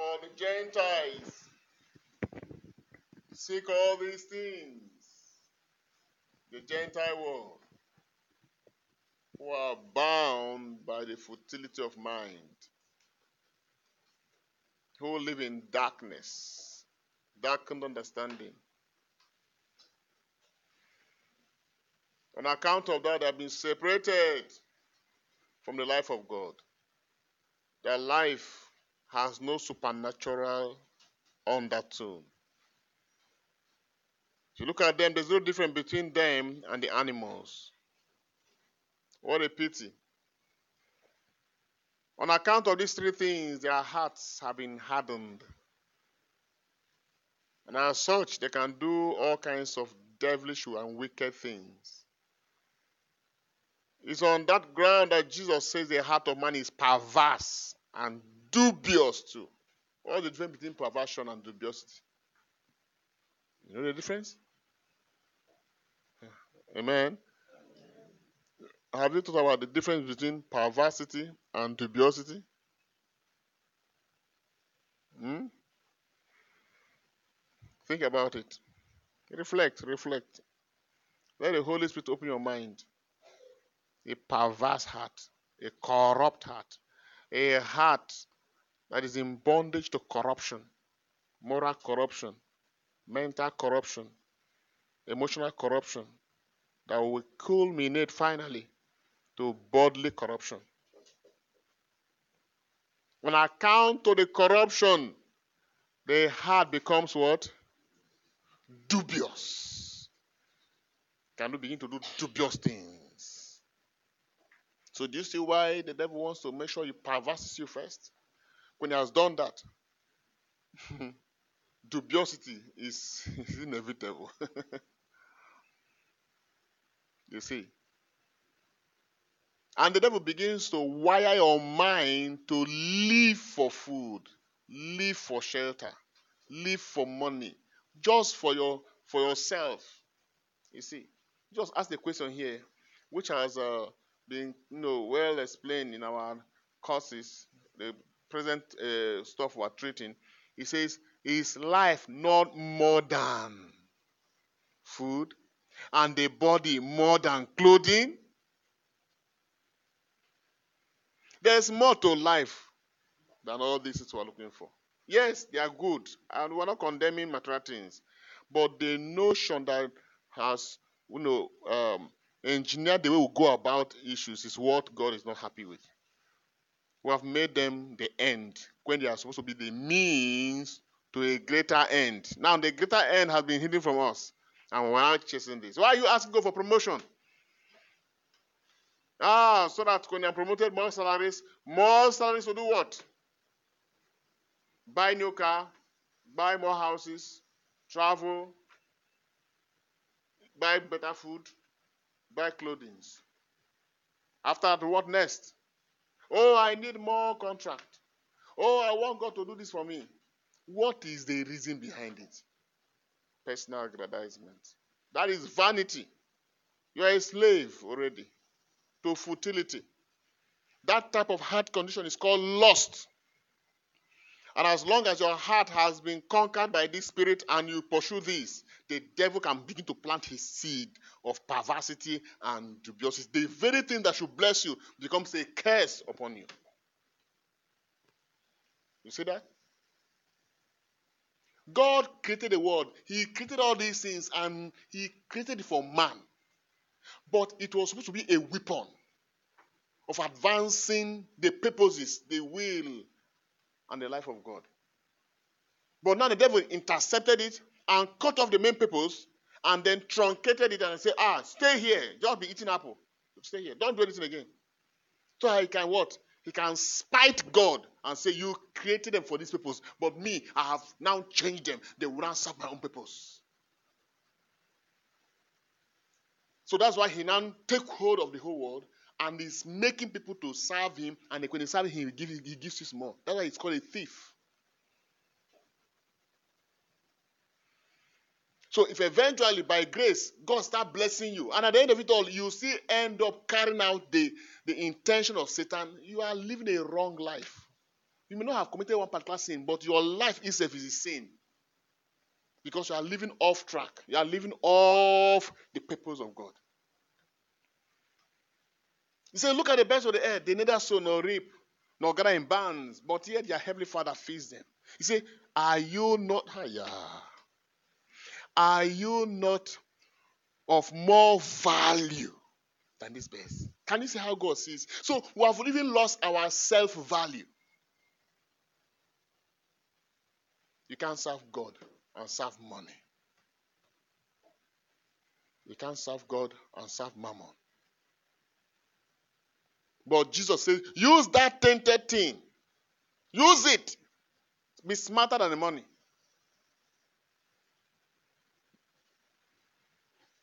for the Gentiles. Seek all these things. The Gentile world, who are bound by the futility of mind, who live in darkness, darkened understanding. On account of that, they have been separated from the life of God. Their life has no supernatural undertone. If you look at them, there's no difference between them and the animals. What a pity. On account of these three things, their hearts have been hardened. And as such, they can do all kinds of devilish and wicked things. It's on that ground that Jesus says the heart of man is perverse and dubious too. What's the difference between perversion and dubiosity? You know the difference? Amen. Have you thought about the difference between perversity and dubiosity? Hmm? Think about it. Reflect, reflect. Let the Holy Spirit open your mind. A perverse heart, a corrupt heart, a heart that is in bondage to corruption, moral corruption, mental corruption, emotional corruption, that will culminate finally to bodily corruption. On account to the corruption, the heart becomes what? Dubious. Can we begin to do dubious things? So, do you see why the devil wants to make sure he perverses you first? When he has done that, dubiosity is, is inevitable. you see? And the devil begins to wire your mind to live for food, live for shelter, live for money, just for your for yourself. You see, just ask the question here, which has uh, been you know well explained in our courses, the present uh, stuff we're treating. He says, "Is life not more than food, and the body more than clothing?" There's more to life than all these things we're looking for. Yes, they are good, and we're not condemning material things, but the notion that has, you know, um, engineered the way we go about issues is what God is not happy with. We have made them the end when they are supposed to be the means to a greater end. Now, the greater end has been hidden from us, and we're chasing this. Why are you asking God for promotion? Ah, so that when you're promoted, more salaries, more salaries will do what? Buy new car, buy more houses, travel, buy better food, buy clothing. After that, what next? Oh, I need more contract. Oh, I want God to do this for me. What is the reason behind it? Personal aggrandizement. That is vanity. You are a slave already to futility. That type of heart condition is called lust. And as long as your heart has been conquered by this spirit and you pursue this, the devil can begin to plant his seed of perversity and dubiosity. The very thing that should bless you becomes a curse upon you. You see that? God created the world. He created all these things and He created it for man. But it was supposed to be a weapon of advancing the purposes, the will, and the life of God. But now the devil intercepted it and cut off the main purpose and then truncated it and said, ah, stay here. Just be eating apple. Stay here. Don't do anything again. So he can what? He can spite God and say, You created them for this purpose, but me, I have now changed them. They will not serve my own purpose. So that's why he now take hold of the whole world and is making people to serve him. And when they serve him, he gives, he gives you more. That's why it's called a thief. So if eventually by grace God start blessing you, and at the end of it all, you still end up carrying out the, the intention of Satan, you are living a wrong life. You may not have committed one particular sin, but your life itself is a sin. Because you are living off track. You are living off the purpose of God. He said, Look at the birds of the air. They neither sow nor reap, nor gather in barns, but yet their heavenly Father feeds them. He said, Are you not ah, higher? Are you not of more value than these birds? Can you see how God sees? So we have even lost our self value. You can't serve God and serve money. You can't serve God and serve mammon. But Jesus says, use that tainted thing. Use it. Be smarter than the money.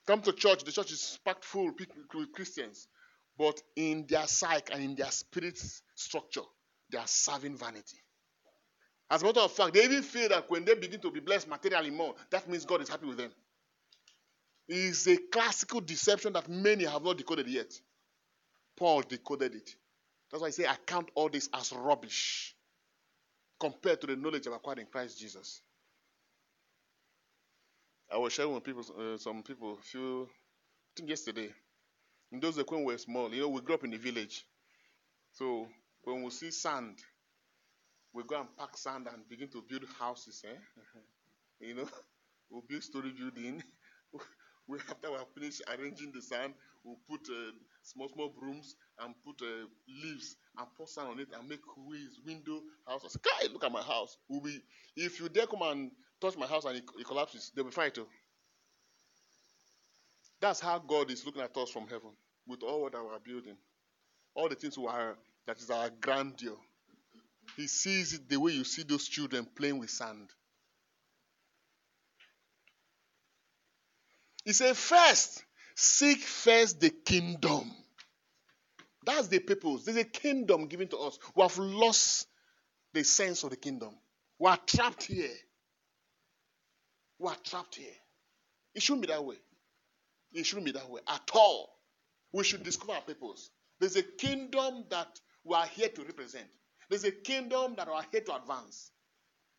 Come to church, the church is packed full with Christians. But in their psyche and in their spirit structure, they are serving vanity. As a matter of fact, they even feel that when they begin to be blessed materially more, that means God is happy with them. It is a classical deception that many have not decoded yet. Paul decoded it. That's why I say I count all this as rubbish compared to the knowledge I've acquired in Christ Jesus. I was sharing with people, uh, some people, few, I think yesterday. In those days when we were small, you know, we grew up in the village. So when we see sand, we go and pack sand and begin to build houses. Eh? you know, we build story building. we after we finish arranging the sand, we put uh, small small brooms and put uh, leaves and pour sand on it and make ways, window houses. Guy, look at my house. We'll be, if you dare come and touch my house and it, it collapses, they'll be fine too. That's how God is looking at us from heaven with all that we're building, all the things we are that is our grandeur. He sees it the way you see those children playing with sand. He said, First, seek first the kingdom. That's the purpose. There's a kingdom given to us. We have lost the sense of the kingdom. We are trapped here. We are trapped here. It shouldn't be that way. It shouldn't be that way at all. We should discover our purpose. There's a kingdom that we are here to represent. There's a kingdom that we are here to advance.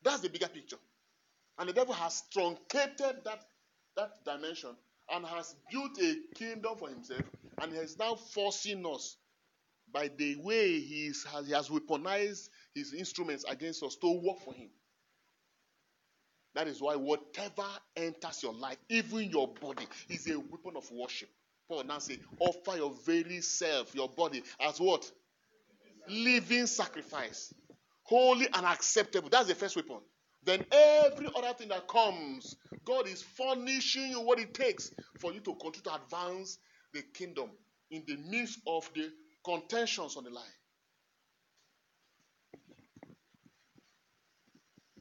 That's the bigger picture. And the devil has truncated that, that dimension and has built a kingdom for himself and is now forcing us by the way he, is, he has weaponized his instruments against us to work for him. That is why whatever enters your life, even your body, is a weapon of worship. Paul now say, offer your very self, your body, as what? Living sacrifice. Holy and acceptable. That's the first weapon. Then every other thing that comes, God is furnishing you what it takes for you to continue to advance the kingdom in the midst of the contentions on the line.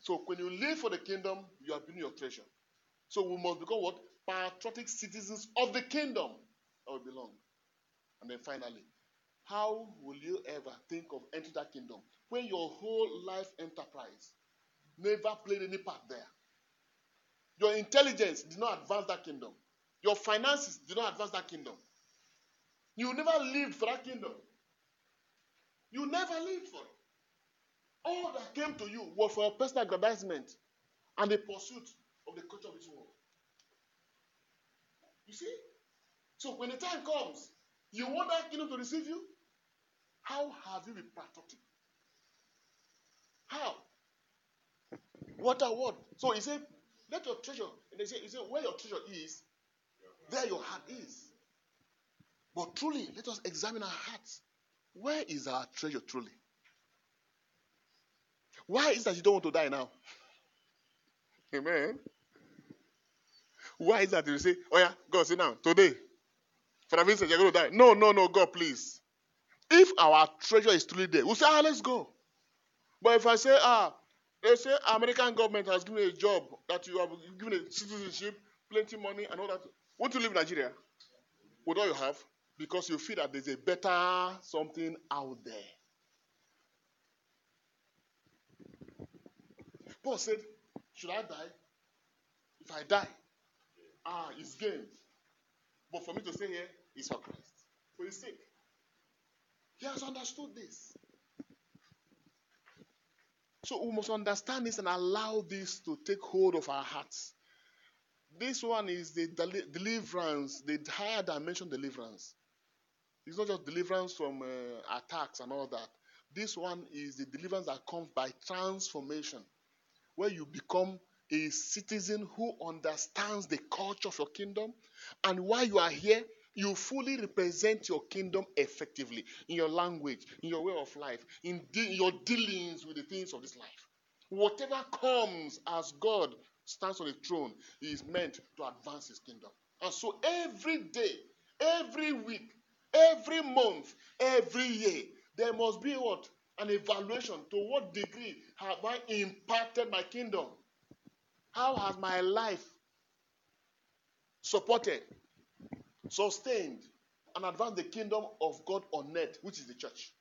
So when you live for the kingdom, you are building your treasure. So we must become what? Patriotic citizens of the kingdom that we belong. And then finally, how will you ever think of entering that kingdom when your whole life enterprise never played any part there? Your intelligence did not advance that kingdom. Your finances did not advance that kingdom. You never lived for that kingdom. You never lived for it. All that came to you was for your personal aggrandizement and the pursuit of the culture of this world. You see? So when the time comes, you want that kingdom to receive you? How have you been patriotic? How? What a word. So he said, let your treasure, and they say, he said, where your treasure is, there your heart is. But truly, let us examine our hearts. Where is our treasure truly? Why is that you don't want to die now? Amen. Why is that you say, oh yeah, God, sit now, Today, For the Vincent, you're going to die. No, no, no, God, please. If our treasure is truly there, we'll say, ah, let's go. But if I say, ah, they say American government has given a job that you have given a citizenship, plenty money, and all that. To live in Nigeria with all you have because you feel that there's a better something out there. Paul said, Should I die? If I die, ah, it's gain. But for me to stay here is for Christ. For his sake. He has understood this. So we must understand this and allow this to take hold of our hearts. This one is the deli- deliverance, the higher dimension deliverance. It's not just deliverance from uh, attacks and all that. This one is the deliverance that comes by transformation, where you become a citizen who understands the culture of your kingdom. And while you are here, you fully represent your kingdom effectively in your language, in your way of life, in, de- in your dealings with the things of this life. Whatever comes as God stands on the throne, is meant to advance His kingdom. And so every day, every week, every month, every year, there must be what? An evaluation. To what degree have I impacted my kingdom? How has my life supported, sustained, and advanced the kingdom of God on earth, which is the church?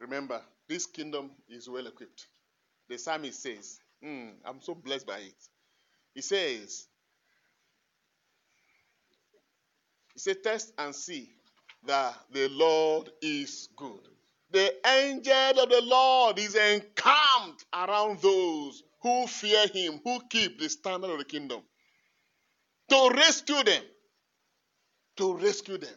Remember, this kingdom is well equipped. The psalmist says, mm, I'm so blessed by it. He says, He said, Test and see that the Lord is good. The angel of the Lord is encamped around those who fear him, who keep the standard of the kingdom. To rescue them. To rescue them.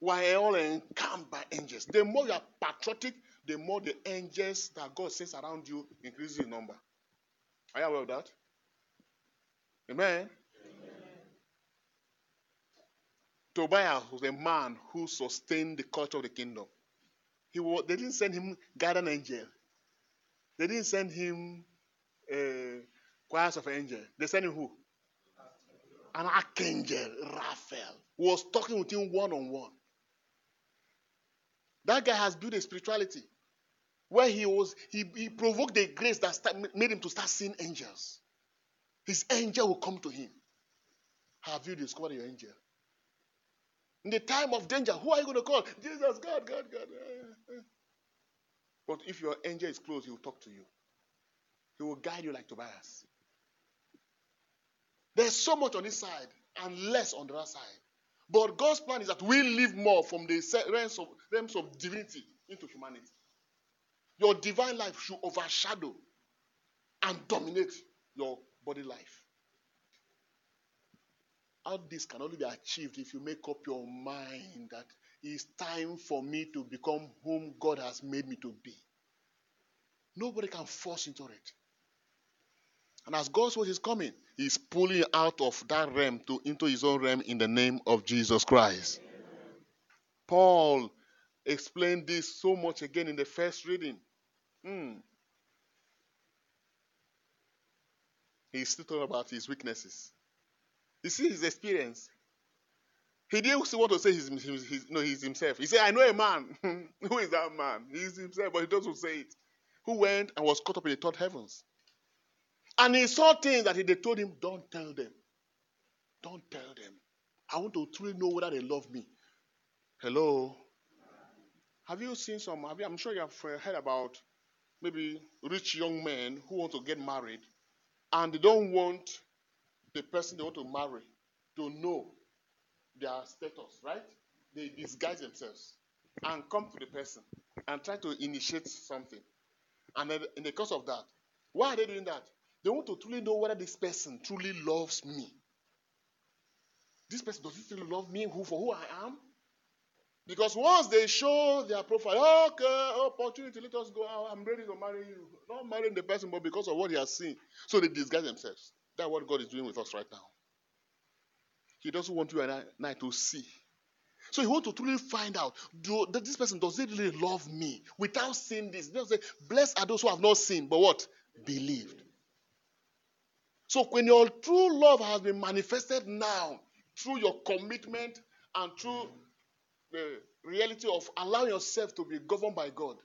We're all encamped by angels. The more you are patriotic, the more the angels that God sends around you increases in number. Are you aware of that? Amen. Tobiah was a man who sustained the culture of the kingdom. He was, they didn't send him guardian angel. They didn't send him uh, choirs of angels. They sent who? An archangel, Raphael, who was talking with him one on one. That guy has built a spirituality where he was he, he provoked the grace that start, made him to start seeing angels. His angel will come to him. Have you discovered your angel? In the time of danger, who are you going to call? Jesus, God, God, God. But if your angel is close, he will talk to you. He will guide you like Tobias. There's so much on this side and less on the other side. But God's plan is that we live more from the realms of, realms of divinity into humanity. Your divine life should overshadow and dominate your body life. All this can only be achieved if you make up your mind that it's time for me to become whom God has made me to be. Nobody can force into it. And as God's word is coming, He's pulling out of that realm to into His own realm in the name of Jesus Christ. Paul explained this so much again in the first reading. Hmm. He's still talking about his weaknesses. You see his experience. He didn't want to say he's, no, he's himself. He said, I know a man. Who is that man? He's himself, but he doesn't say it. Who went and was caught up in the third heavens. And he saw things that he, they told him, Don't tell them. Don't tell them. I want to truly know whether they love me. Hello? Have you seen some? You, I'm sure you have uh, heard about maybe rich young men who want to get married and they don't want the person they want to marry to know their status, right? They disguise themselves and come to the person and try to initiate something. And then in the course of that, why are they doing that? They want to truly know whether this person truly loves me. This person does he truly love me who for who I am? Because once they show their profile, okay, opportunity, let us go out. I'm ready to marry you. Not marrying the person, but because of what he has seen. So they disguise themselves. That's what God is doing with us right now. He doesn't want you and I to see. So he wants to truly find out do, that this person does he really love me without seeing this. He say, Blessed are those who have not seen, but what? Believed. So when your true love has been manifested now through your commitment and through the reality of allowing yourself to be governed by God,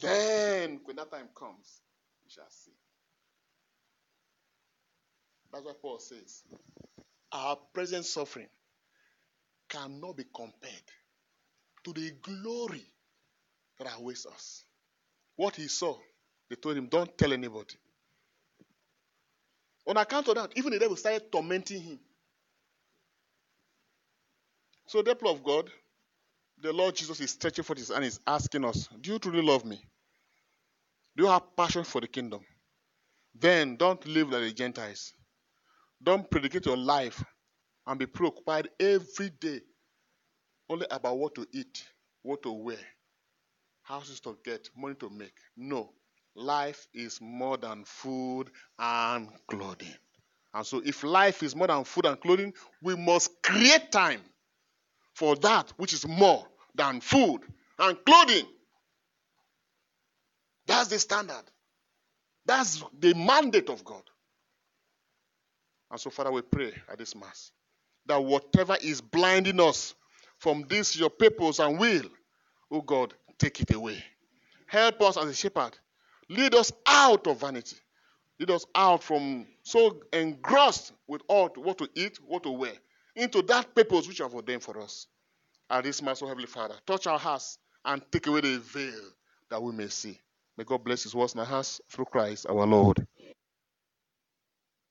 then when that time comes, you shall see. That's what Paul says. Our present suffering cannot be compared to the glory that awaits us. What he saw, they told him, Don't tell anybody. On account of that, even the devil started tormenting him. So, the people of God, the Lord Jesus is stretching forth his hand, is asking us, Do you truly love me? Do you have passion for the kingdom? Then don't live like the Gentiles. Don't predicate your life and be preoccupied every day only about what to eat, what to wear, houses to get, money to make. No. Life is more than food and clothing. And so, if life is more than food and clothing, we must create time for that which is more than food and clothing. That's the standard. That's the mandate of God. And so, Father, we pray at this Mass that whatever is blinding us from this, your purpose and will, oh God, take it away. Help us as a shepherd. Lead us out of vanity. Lead us out from so engrossed with all what to eat, what to wear, into that purpose which you have ordained for us. At this Mass, oh Heavenly Father, touch our hearts and take away the veil that we may see. May God bless His words in our hearts through Christ our Lord.